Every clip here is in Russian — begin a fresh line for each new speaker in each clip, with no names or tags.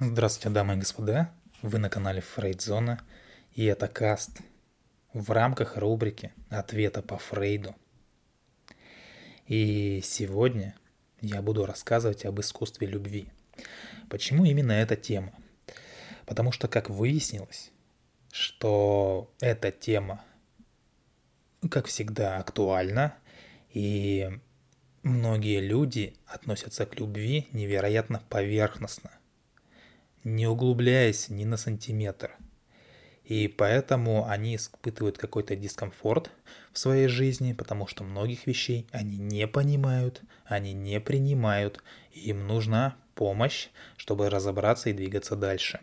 Здравствуйте, дамы и господа. Вы на канале Фрейдзона, и это каст в рамках рубрики «Ответа по Фрейду». И сегодня я буду рассказывать об искусстве любви. Почему именно эта тема? Потому что, как выяснилось, что эта тема, как всегда, актуальна, и многие люди относятся к любви невероятно поверхностно – не углубляясь ни на сантиметр. И поэтому они испытывают какой-то дискомфорт в своей жизни, потому что многих вещей они не понимают, они не принимают, и им нужна помощь, чтобы разобраться и двигаться дальше.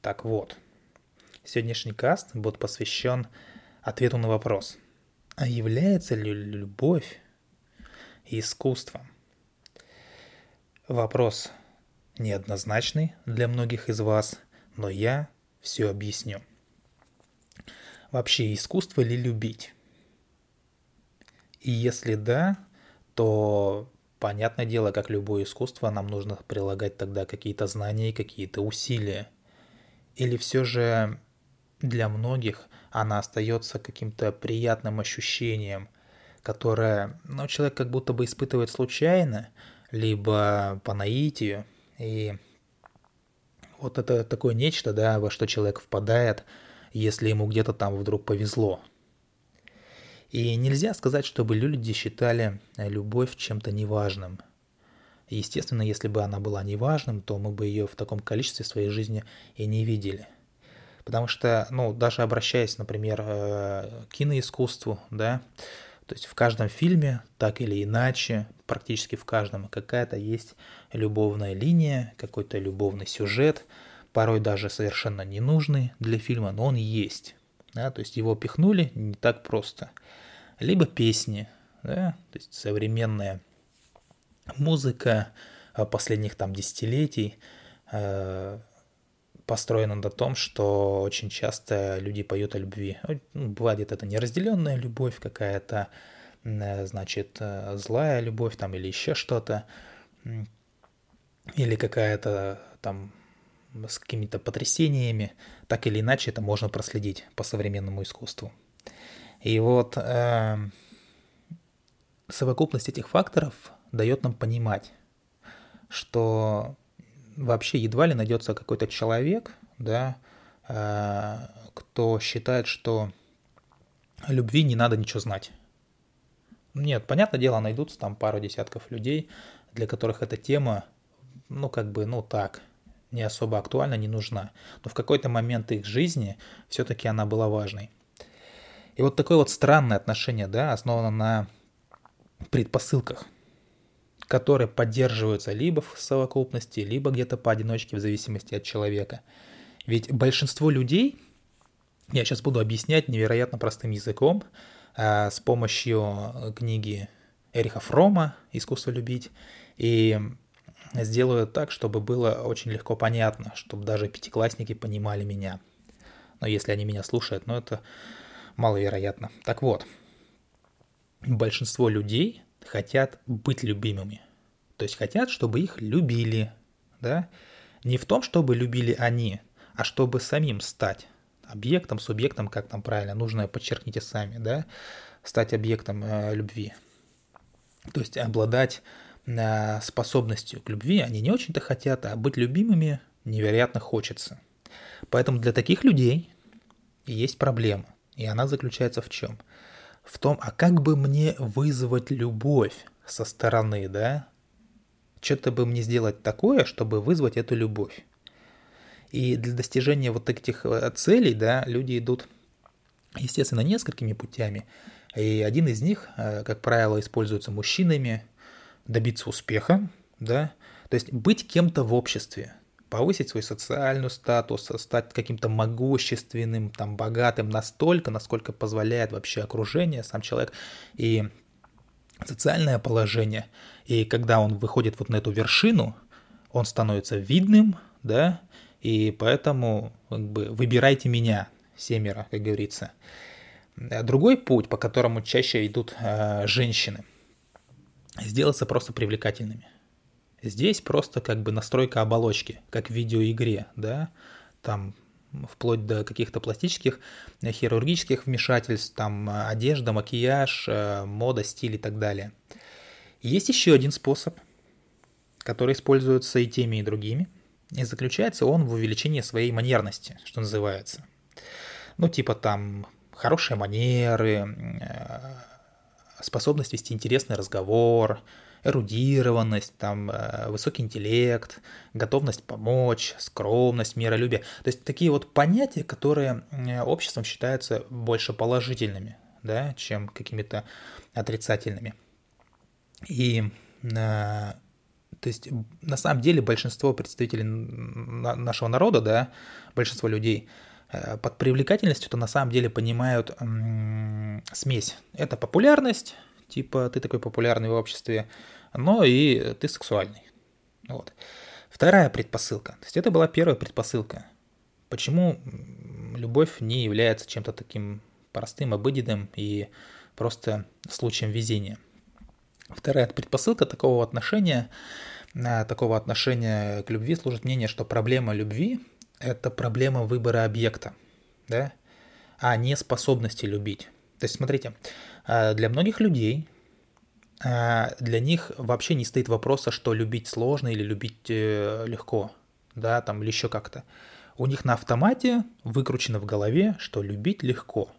Так вот, сегодняшний каст будет посвящен ответу на вопрос, а является ли любовь искусством? Вопрос неоднозначный для многих из вас, но я все объясню. Вообще, искусство ли любить? И если да, то понятное дело, как любое искусство, нам нужно прилагать тогда какие-то знания и какие-то усилия. Или все же для многих она остается каким-то приятным ощущением, которое ну, человек как будто бы испытывает случайно, либо по наитию – и вот это такое нечто, да, во что человек впадает, если ему где-то там вдруг повезло. И нельзя сказать, чтобы люди считали любовь чем-то неважным. Естественно, если бы она была неважным, то мы бы ее в таком количестве в своей жизни и не видели. Потому что, ну, даже обращаясь, например, э, к киноискусству, да, то есть в каждом фильме, так или иначе, практически в каждом какая-то есть любовная линия, какой-то любовный сюжет, порой даже совершенно ненужный для фильма, но он есть. Да, то есть его пихнули не так просто. Либо песни, да, то есть современная музыка а, последних там десятилетий э, построена на том, что очень часто люди поют о любви. Ну, бывает это неразделенная любовь какая-то, э, значит, э, злая любовь там или еще что-то, или какая-то там с какими-то потрясениями, так или иначе это можно проследить по современному искусству. И вот э, совокупность этих факторов дает нам понимать, что вообще едва ли найдется какой-то человек, да, э, кто считает, что любви не надо ничего знать. Нет, понятное дело, найдутся там пару десятков людей, для которых эта тема, ну, как бы, ну, так, не особо актуальна, не нужна. Но в какой-то момент их жизни все-таки она была важной. И вот такое вот странное отношение, да, основано на предпосылках которые поддерживаются либо в совокупности, либо где-то поодиночке в зависимости от человека. Ведь большинство людей, я сейчас буду объяснять невероятно простым языком, э, с помощью книги Эриха Фрома «Искусство любить», и сделаю так, чтобы было очень легко понятно, чтобы даже пятиклассники понимали меня. Но если они меня слушают, ну это маловероятно. Так вот, большинство людей хотят быть любимыми. То есть хотят, чтобы их любили, да? Не в том, чтобы любили они, а чтобы самим стать объектом, субъектом, как там правильно, нужно подчеркните сами, да, стать объектом э, любви. То есть обладать способностью к любви они не очень-то хотят, а быть любимыми невероятно хочется. Поэтому для таких людей есть проблема. И она заключается в чем? в том, а как бы мне вызвать любовь со стороны, да? Что-то бы мне сделать такое, чтобы вызвать эту любовь. И для достижения вот этих э, целей, да, люди идут, естественно, несколькими путями. И один из них, э, как правило, используется мужчинами, добиться успеха, да, то есть быть кем-то в обществе – повысить свой социальный статус, стать каким-то могущественным, там, богатым настолько, насколько позволяет вообще окружение, сам человек и социальное положение. И когда он выходит вот на эту вершину, он становится видным, да, и поэтому как бы, выбирайте меня, семеро, как говорится. Другой путь, по которому чаще идут э, женщины, сделаться просто привлекательными. Здесь просто как бы настройка оболочки, как в видеоигре, да, там вплоть до каких-то пластических, э, хирургических вмешательств, там э, одежда, макияж, э, мода, стиль и так далее. Есть еще один способ, который используется и теми, и другими, и заключается он в увеличении своей манерности, что называется. Ну, типа там хорошие манеры, способность вести интересный разговор, эрудированность, там, э, высокий интеллект, готовность помочь, скромность, миролюбие. То есть такие вот понятия, которые обществом считаются больше положительными, да, чем какими-то отрицательными. И э, то есть на самом деле большинство представителей нашего народа, да, большинство людей под привлекательностью-то на самом деле понимают смесь. Это популярность, типа ты такой популярный в обществе, но и ты сексуальный. Вот. Вторая предпосылка. То есть это была первая предпосылка. Почему любовь не является чем-то таким простым, обыденным и просто случаем везения. Вторая предпосылка такого отношения, а, такого отношения к любви служит мнение, что проблема любви – это проблема выбора объекта, да, а не способности любить. То есть, смотрите, а, для многих людей а, для них вообще не стоит вопроса, что любить сложно или любить э, легко, да, там, или еще как-то. У них на автомате выкручено в голове, что любить легко.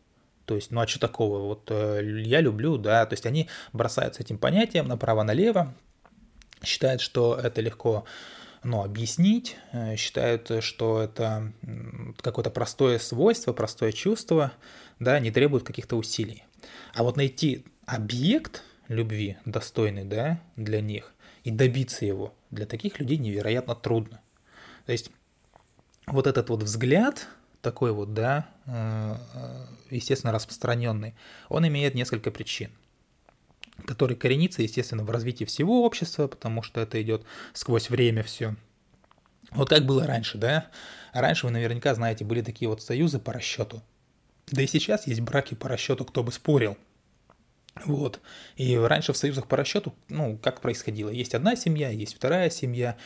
То есть, ну а что такого? Вот э, я люблю, да, то есть они бросаются этим понятием направо-налево, считают, что это легко ну, объяснить, э, считают, что это какое-то простое свойство, простое чувство, да, не требует каких-то усилий. А вот найти объект любви достойный, да, для них, и добиться его, для таких людей невероятно трудно. То есть вот этот вот взгляд, такой вот, да, э, э, естественно, распространенный, он имеет несколько причин, который коренится, естественно, в развитии всего общества, потому что это идет сквозь время все. Вот как было раньше, да? Раньше вы наверняка знаете, были такие вот союзы по расчету. Да и сейчас есть браки по расчету, кто бы спорил. Вот. И раньше в союзах по расчету, ну, как происходило? Есть одна семья, есть вторая семья,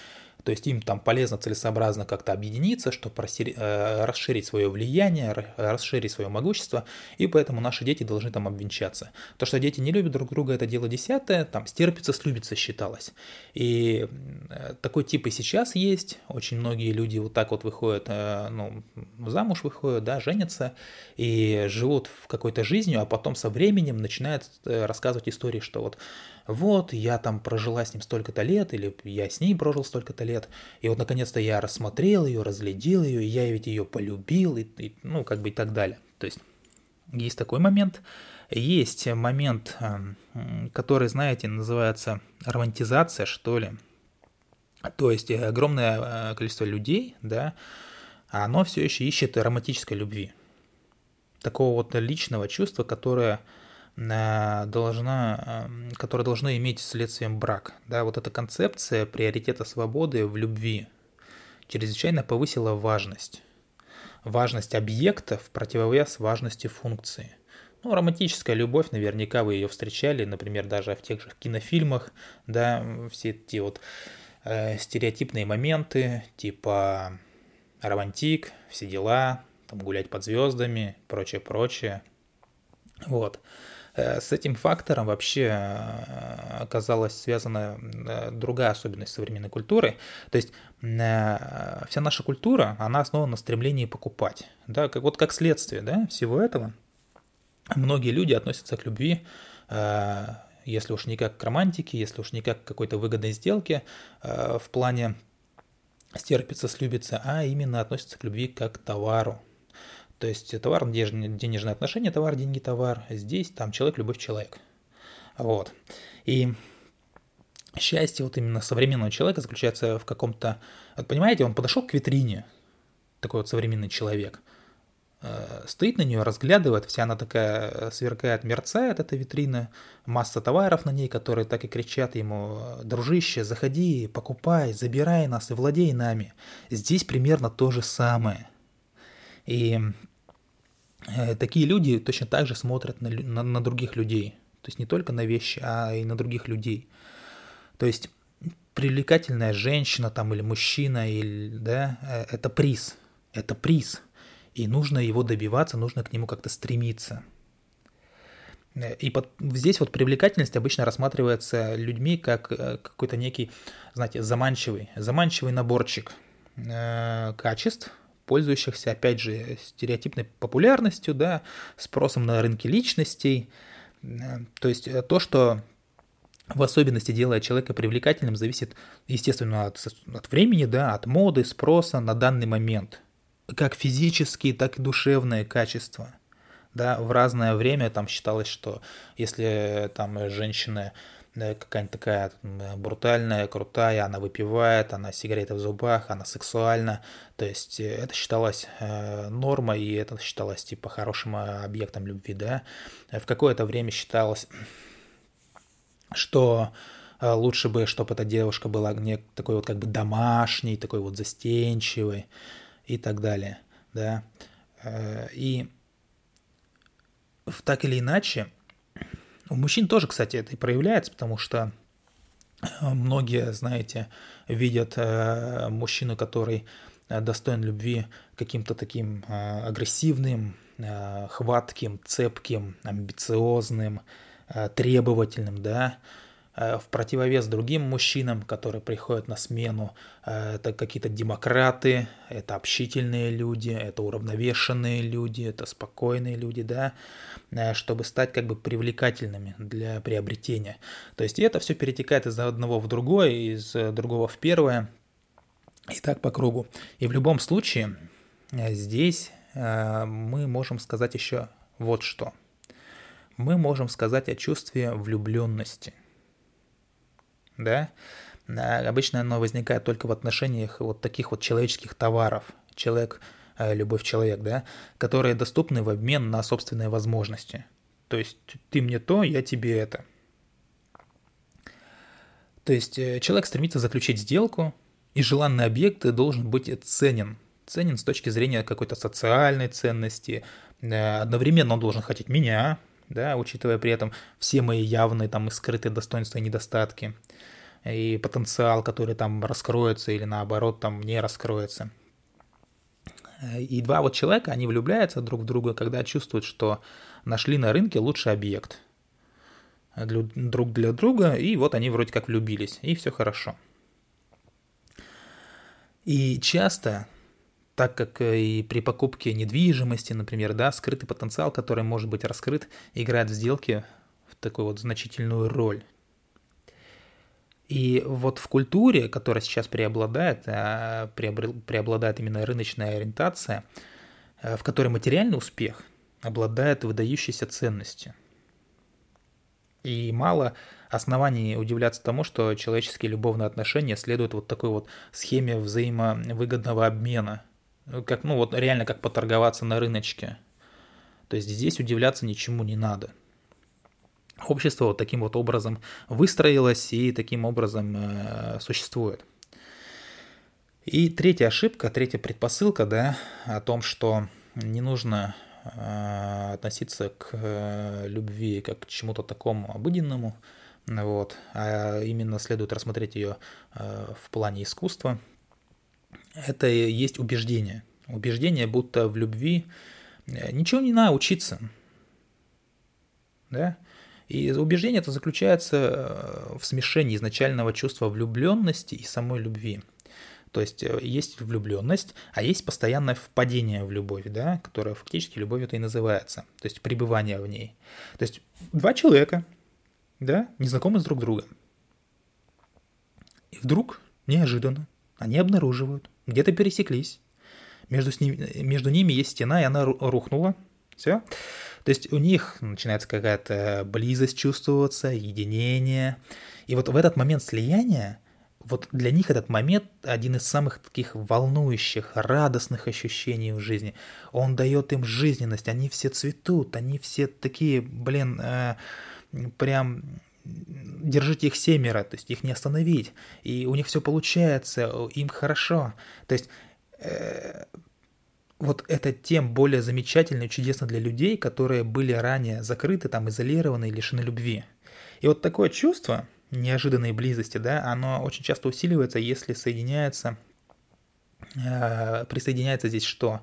то есть им там полезно, целесообразно как-то объединиться, чтобы э, расширить свое влияние, расширить свое могущество, и поэтому наши дети должны там обвенчаться. То, что дети не любят друг друга, это дело десятое, там стерпится, слюбится считалось. И э, такой тип и сейчас есть, очень многие люди вот так вот выходят, э, ну, замуж выходят, да, женятся, и живут в какой-то жизнью, а потом со временем начинают рассказывать истории, что вот вот, я там прожила с ним столько-то лет, или я с ней прожил столько-то лет, и вот наконец-то я рассмотрел ее, разглядел ее, и я ведь ее полюбил, и, и, ну, как бы и так далее. То есть есть такой момент. Есть момент, эм, который, знаете, называется романтизация, что ли. То есть огромное э, количество людей, да, оно все еще ищет романтической любви. Такого вот личного чувства, которое должна, которая должна иметь следствием брак. Да, вот эта концепция приоритета свободы в любви чрезвычайно повысила важность. Важность объекта в противовес важности функции. Ну, романтическая любовь, наверняка вы ее встречали, например, даже в тех же кинофильмах, да, все эти вот э, стереотипные моменты, типа романтик, все дела, там гулять под звездами, прочее-прочее. Вот. Э, с этим фактором вообще э, оказалась связана э, другая особенность современной культуры. То есть вся наша культура, она основана на стремлении покупать. Да, как, вот как следствие да, всего этого, многие люди относятся к любви если уж не как к романтике, если уж не как к какой-то выгодной сделке в плане стерпится, слюбится, а именно относятся к любви как к товару, то есть товар, денежные отношения, товар, деньги, товар. Здесь там человек, любовь, человек. Вот. И счастье вот именно современного человека заключается в каком-то... Вот понимаете, он подошел к витрине, такой вот современный человек, э, стоит на нее, разглядывает, вся она такая сверкает, мерцает, эта витрина, масса товаров на ней, которые так и кричат ему, дружище, заходи, покупай, забирай нас и владей нами. Здесь примерно то же самое. И Э, такие люди точно так же смотрят на, на, на других людей. То есть не только на вещи, а и на других людей. То есть привлекательная женщина там или мужчина, или, да, э, это приз, это приз, и нужно его добиваться, нужно к нему как-то стремиться. И под, здесь вот привлекательность обычно рассматривается людьми как э, какой-то некий, знаете, заманчивый, заманчивый наборчик э, качеств, пользующихся, опять же, стереотипной популярностью, да, спросом на рынке личностей. Э, то есть э, то, что в особенности делает человека привлекательным, зависит, естественно, от, от времени, да, от моды, спроса на данный момент. Как физические, так и душевные качества – да, в разное время там считалось, что если там женщина какая-нибудь такая брутальная, крутая, она выпивает, она сигареты в зубах, она сексуальна, то есть э, это считалось э, нормой, и это считалось типа хорошим э, объектом любви, да. В какое-то время считалось, что лучше бы, чтобы эта девушка была не такой вот как бы домашней, такой вот застенчивой и так далее, да. И так или иначе, у мужчин тоже, кстати, это и проявляется, потому что э, многие, знаете, видят э, мужчину, который э, достоин любви каким-то таким агрессивным, хватким, цепким, амбициозным, требовательным, да, в противовес другим мужчинам, которые приходят на смену. Э, это какие-то демократы, это общительные люди, это уравновешенные люди, это спокойные люди, да, э, чтобы стать как бы привлекательными для приобретения. То есть это все перетекает из одного в другое, из другого в первое, и так по кругу. И в любом случае здесь мы можем сказать еще вот что. Мы можем сказать о чувстве влюбленности да, обычно оно возникает только в отношениях вот таких вот человеческих товаров, человек, э, любовь человек, да, которые доступны в обмен на собственные возможности. То есть ты мне то, я тебе это. То есть э, человек стремится заключить сделку, и желанный объект должен быть ценен. Ценен с точки зрения какой-то социальной ценности. Э, одновременно он должен хотеть меня, да, учитывая при этом все мои явные там и скрытые достоинства и недостатки и потенциал, который там раскроется или наоборот там не раскроется. И два вот человека, они влюбляются друг в друга, когда чувствуют, что нашли на рынке лучший объект друг для друга, и вот они вроде как влюбились, и все хорошо. И часто, так как и при покупке недвижимости, например, да, скрытый потенциал, который может быть раскрыт, играет в сделке в такую вот значительную роль. И вот в культуре, которая сейчас преобладает, а, преобладает именно рыночная ориентация, э, в которой материальный успех обладает выдающейся ценностью. И мало оснований удивляться тому, что человеческие любовные отношения следуют вот такой вот схеме взаимовыгодного обмена. Как, ну вот реально как поторговаться на рыночке. То есть здесь удивляться ничему не надо общество вот таким вот образом выстроилось и таким образом э, существует. И третья ошибка, третья предпосылка, да, о том, что не нужно э, относиться к э, любви как к чему-то такому обыденному, вот, а именно следует рассмотреть ее э, в плане искусства. Это есть убеждение. Убеждение, будто в любви э, ничего не надо учиться. Да? И убеждение это заключается э, в смешении изначального чувства влюбленности и самой любви. То есть э, есть влюбленность, а есть постоянное впадение в любовь, да, которая фактически любовью это и называется. То есть пребывание в ней. То есть два человека, да, незнакомы с друг другом. И вдруг, неожиданно, они обнаруживают, где-то пересеклись. Между, с ними, между ними есть стена, и она рухнула. Все. То есть у них начинается какая-то близость чувствоваться, единение. И вот в этот момент слияния, вот для них этот момент один из самых таких волнующих, радостных ощущений в жизни. Он дает им жизненность, они все цветут, они все такие, блин, э, прям держите их семеро, то есть их не остановить, и у них все получается, им хорошо. То есть э, вот это тем более замечательно и чудесно для людей, которые были ранее закрыты, там, изолированы и лишены любви. И вот такое чувство, неожиданной близости, да, оно очень часто усиливается, если соединяется, э, присоединяется здесь что?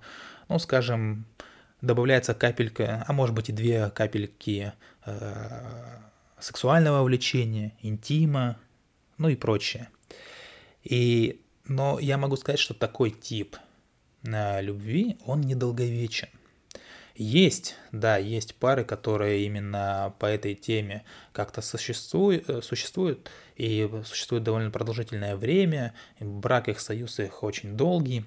Ну, скажем, добавляется капелька, а может быть и две капельки э, сексуального влечения, интима, ну и прочее. И, но я могу сказать, что такой тип э, любви, он недолговечен. Есть, да, есть пары, которые именно по этой теме как-то существуют, э, существуют и существуют довольно продолжительное время, брак их, союз их очень долгий,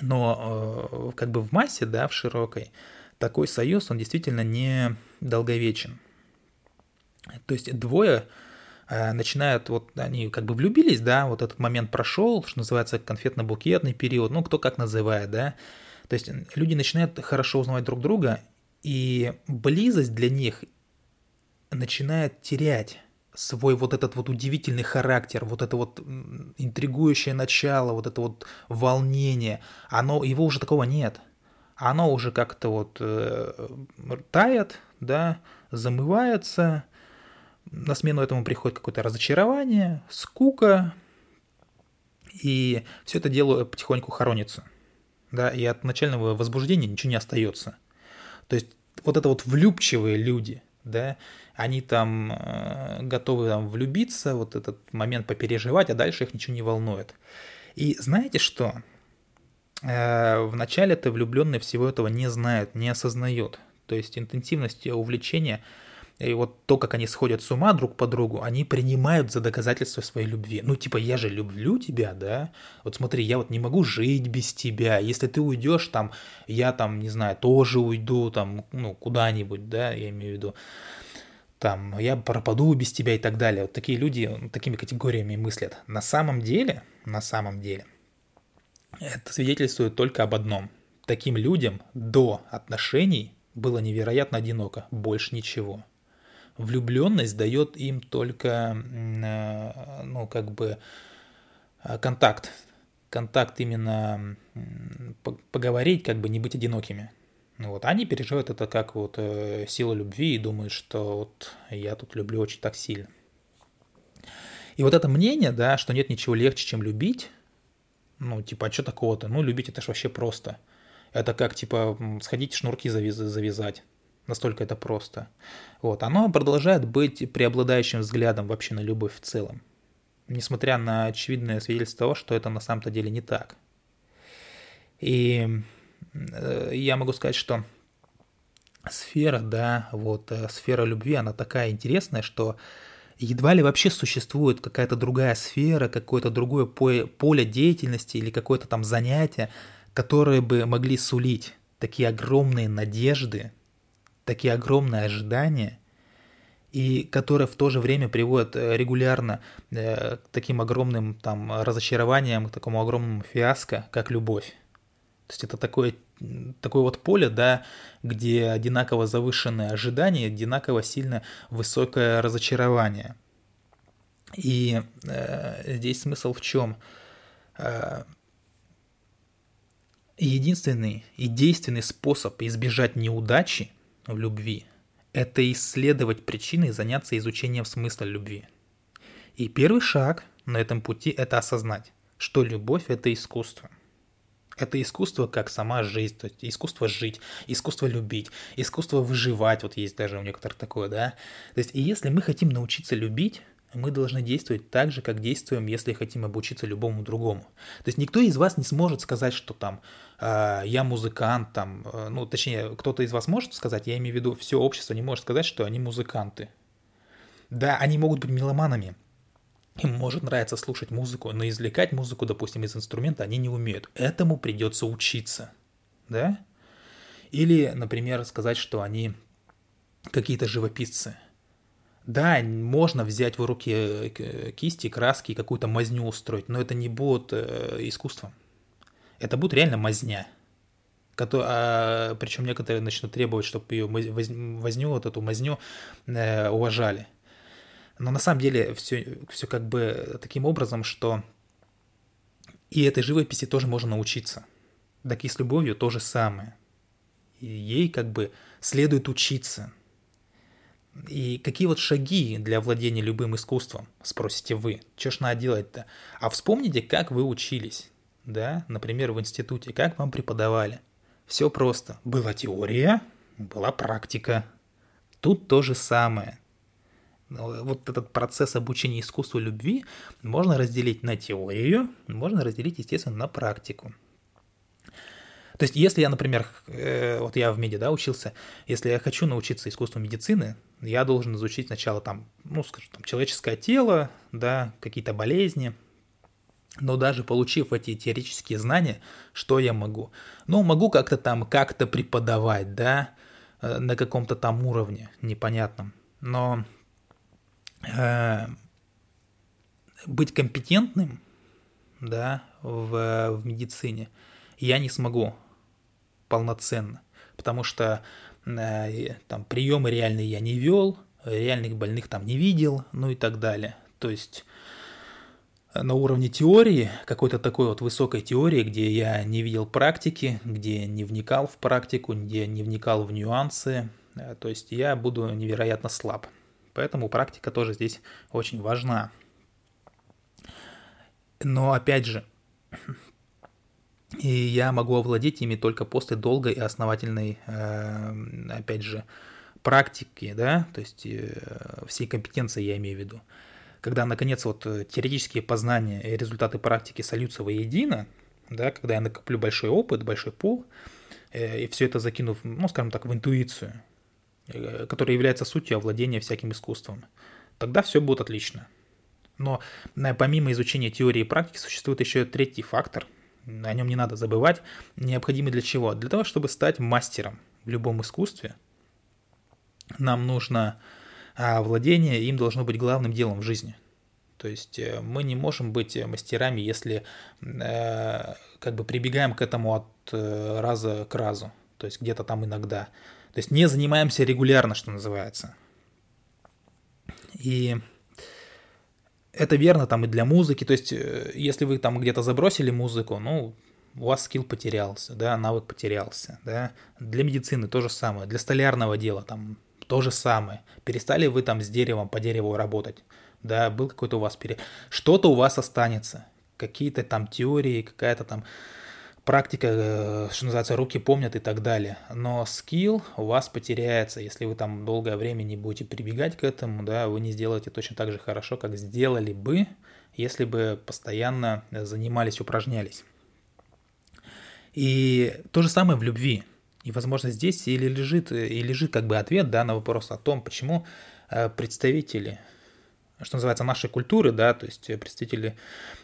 но э, как бы в массе, да, в широкой, такой союз, он действительно не долговечен. То есть двое э, начинают, вот они как бы влюбились, да, вот этот момент прошел, что называется конфетно-букетный период, ну, кто как называет, да. То есть люди начинают хорошо узнавать друг друга, и близость для них начинает терять свой вот этот вот удивительный характер, вот это вот интригующее начало, вот это вот волнение, оно, его уже такого нет. Оно уже как-то вот э, тает, да, замывается, на смену этому приходит какое-то разочарование, скука, и все это дело потихоньку хоронится. Да, и от начального возбуждения ничего не остается. То есть вот это вот влюбчивые люди, да, они там э, готовы там влюбиться, вот этот момент попереживать, а дальше их ничего не волнует. И знаете что? Э, Вначале-то влюбленные всего этого не знают, не осознают. То есть интенсивность увлечения и вот то, как они сходят с ума друг по другу, они принимают за доказательство своей любви. Ну, типа, я же люблю тебя, да? Вот смотри, я вот не могу жить без тебя. Если ты уйдешь, там, я там, не знаю, тоже уйду, там, ну, куда-нибудь, да, я имею в виду там, я пропаду без тебя и так далее. Вот такие люди такими категориями мыслят. На самом деле, на самом деле, это свидетельствует только об одном. Таким людям до отношений было невероятно одиноко, больше ничего. Влюбленность дает им только, э, ну, как бы, э, контакт. Контакт именно поговорить, как бы не быть одинокими. Вот, они переживают это как вот э, силу любви и думают, что вот я тут люблю очень так сильно. И вот это мнение, да, что нет ничего легче, чем любить, ну, типа, а что такого-то? Ну, любить это ж вообще просто. Это как, типа, сходить шнурки завязать. Настолько это просто. Вот, оно продолжает быть преобладающим взглядом вообще на любовь в целом. Несмотря на очевидное свидетельство того, что это на самом-то деле не так. И Э, я могу сказать, что сфера, да, вот э, сфера любви, она такая интересная, что едва ли вообще существует какая-то другая сфера, какое-то другое поле деятельности или какое-то там занятие, которые бы могли сулить такие огромные надежды, такие огромные ожидания, и которые в то же время приводят э, регулярно к таким огромным там разочарованиям, к такому огромному фиаско, как любовь. То есть это такое, такое вот поле, да, где одинаково завышенные ожидания, одинаково сильно высокое разочарование. И э, здесь смысл в чем? Э, единственный и действенный способ избежать неудачи в любви – это исследовать причины и заняться изучением смысла любви. И первый шаг на этом пути – это осознать, что любовь – это искусство – это искусство как сама жизнь, то есть искусство жить, искусство любить, искусство выживать, вот есть даже у некоторых такое, да. То есть и если мы хотим научиться любить, мы должны действовать так же, как действуем, если хотим обучиться любому другому. То есть никто из вас не сможет сказать, что там э, я музыкант, там, э, ну, точнее, кто-то из вас может сказать, я имею в виду, все общество не может сказать, что они музыканты. Да, они могут быть меломанами, им может нравиться слушать музыку, но извлекать музыку, допустим, из инструмента они не умеют. Этому придется учиться. Да? Или, например, сказать, что они какие-то живописцы. Да, можно взять в руки э, кисти, краски и какую-то мазню устроить, но это не будет э, искусством. Это будет реально мазня. А, причем некоторые начнут требовать, чтобы ее возню, вот эту мазню э, уважали. Но на самом деле все, все как бы таким образом, что и этой живописи тоже можно научиться. Так и с любовью то же самое. И ей как бы следует учиться. И какие вот шаги для владения любым искусством, спросите вы? Что ж надо делать-то? А вспомните, как вы учились, да, например, в институте, как вам преподавали. Все просто. Была теория, была практика. Тут то же самое. Вот этот процесс обучения искусству любви можно разделить на теорию, можно разделить, естественно, на практику. То есть, если я, например, э, вот я в меди, да, учился, если я хочу научиться искусству медицины, я должен изучить сначала там, ну, скажем, там, человеческое тело, да, какие-то болезни, но даже получив эти теоретические знания, что я могу? Ну, могу как-то там, как-то преподавать, да, э, на каком-то там уровне непонятном. Но э, быть компетентным, да, в, в медицине я не смогу полноценно, потому что там приемы реальные я не вел, реальных больных там не видел, ну и так далее. То есть э, на уровне теории, какой-то такой вот высокой теории, где я не видел практики, где не вникал в практику, где не вникал в нюансы, э, то есть я буду невероятно слаб. Поэтому практика тоже здесь очень важна. Но опять же, и я могу овладеть ими только после долгой и основательной, э, опять же, практики, да, то есть э, всей компетенции я имею в виду. Когда, наконец, вот э, теоретические познания и результаты практики сольются воедино, да, когда я накоплю большой опыт, большой пул, и все это закину, ну, скажем так, в интуицию, которая является сутью овладения всяким искусством, тогда все будет отлично. Но помимо изучения теории и практики существует еще третий фактор – о нем не надо забывать, необходимы для чего? Для того, чтобы стать мастером в любом искусстве, нам нужно а владение им должно быть главным делом в жизни. То есть э, мы не можем быть мастерами, если э, как бы прибегаем к этому от э, раза к разу, то есть где-то там иногда. То есть не занимаемся регулярно, что называется. И это верно там и для музыки, то есть э, если вы там где-то забросили музыку, ну, у вас скилл потерялся, да, навык потерялся, да. Для медицины то же самое, для столярного дела там то же самое. Перестали вы там с деревом по дереву работать, да, был какой-то у вас пере... Что-то у вас останется, какие-то там теории, какая-то там практика, э, что называется, руки помнят и так далее. Но скилл у вас потеряется, если вы там долгое время не будете прибегать к этому, да, вы не сделаете точно так же хорошо, как сделали бы, если бы постоянно занимались, упражнялись. И то же самое в любви. И, возможно, здесь или лежит, и лежит как бы ответ да, на вопрос о том, почему э, представители что называется, нашей культуры, да, то есть представители,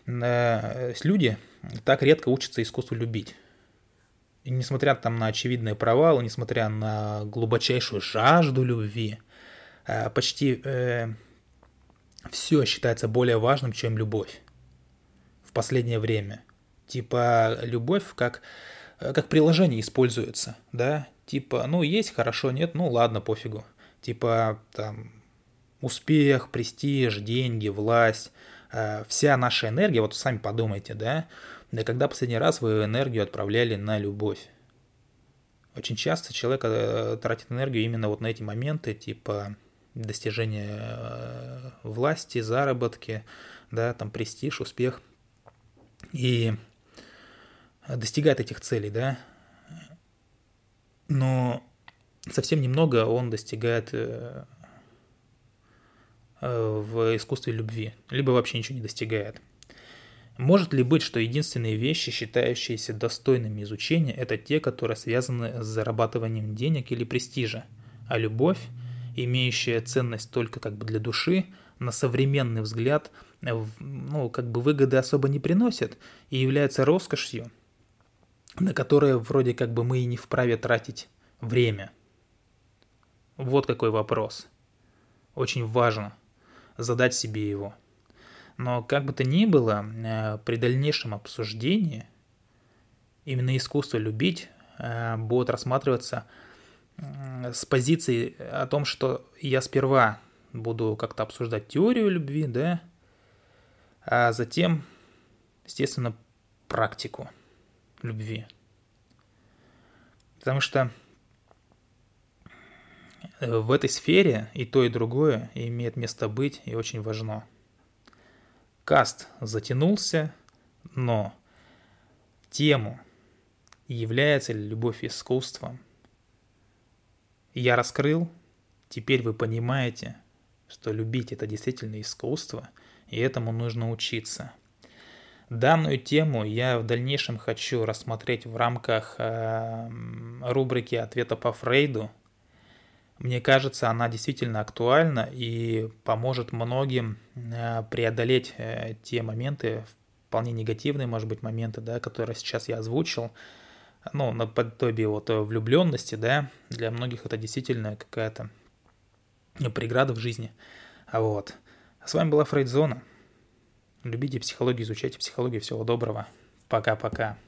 э, люди так редко учатся искусству любить. И несмотря там на очевидные провалы, несмотря на глубочайшую жажду любви, э, почти э, все считается более важным, чем любовь в последнее время. Типа любовь как, э, как приложение используется, да, типа, ну, есть, хорошо, нет, ну, ладно, пофигу. Типа, там, успех, престиж, деньги, власть, э, вся наша энергия, вот сами подумайте, да, да когда последний раз вы энергию отправляли на любовь? Очень часто человек э, тратит энергию именно вот на эти моменты, типа достижения э, власти, заработки, да, там престиж, успех. И достигает этих целей, да. Но совсем немного он достигает Э, в искусстве любви, либо вообще ничего не достигает. Может ли быть, что единственные вещи, считающиеся достойными изучения, это те, которые связаны с зарабатыванием денег или престижа, а любовь, имеющая ценность только как бы для души, на современный взгляд, ну, как бы выгоды особо не приносит и является роскошью, на которое вроде как бы мы и не вправе тратить время. Вот какой вопрос. Очень важно – задать себе его. Но как бы то ни было, э, при дальнейшем обсуждении именно искусство любить э, будет рассматриваться с позиции о том, что я сперва буду как-то обсуждать теорию любви, да, а затем, естественно, практику любви. Потому что в этой сфере и то, и другое имеет место быть и очень важно. Каст затянулся, но тему является ли любовь искусством? Я раскрыл, теперь вы понимаете, что любить это действительно искусство, и этому нужно учиться. Данную тему я в дальнейшем хочу рассмотреть в рамках э, рубрики «Ответа по Фрейду», мне кажется, она действительно актуальна и поможет многим э, преодолеть э, те моменты, вполне негативные, может быть, моменты, да, которые сейчас я озвучил, ну, наподобие вот влюбленности, да, для многих это действительно какая-то преграда в жизни. Вот. А с вами была Фрейдзона. Любите психологию, изучайте психологию. Всего доброго. Пока-пока.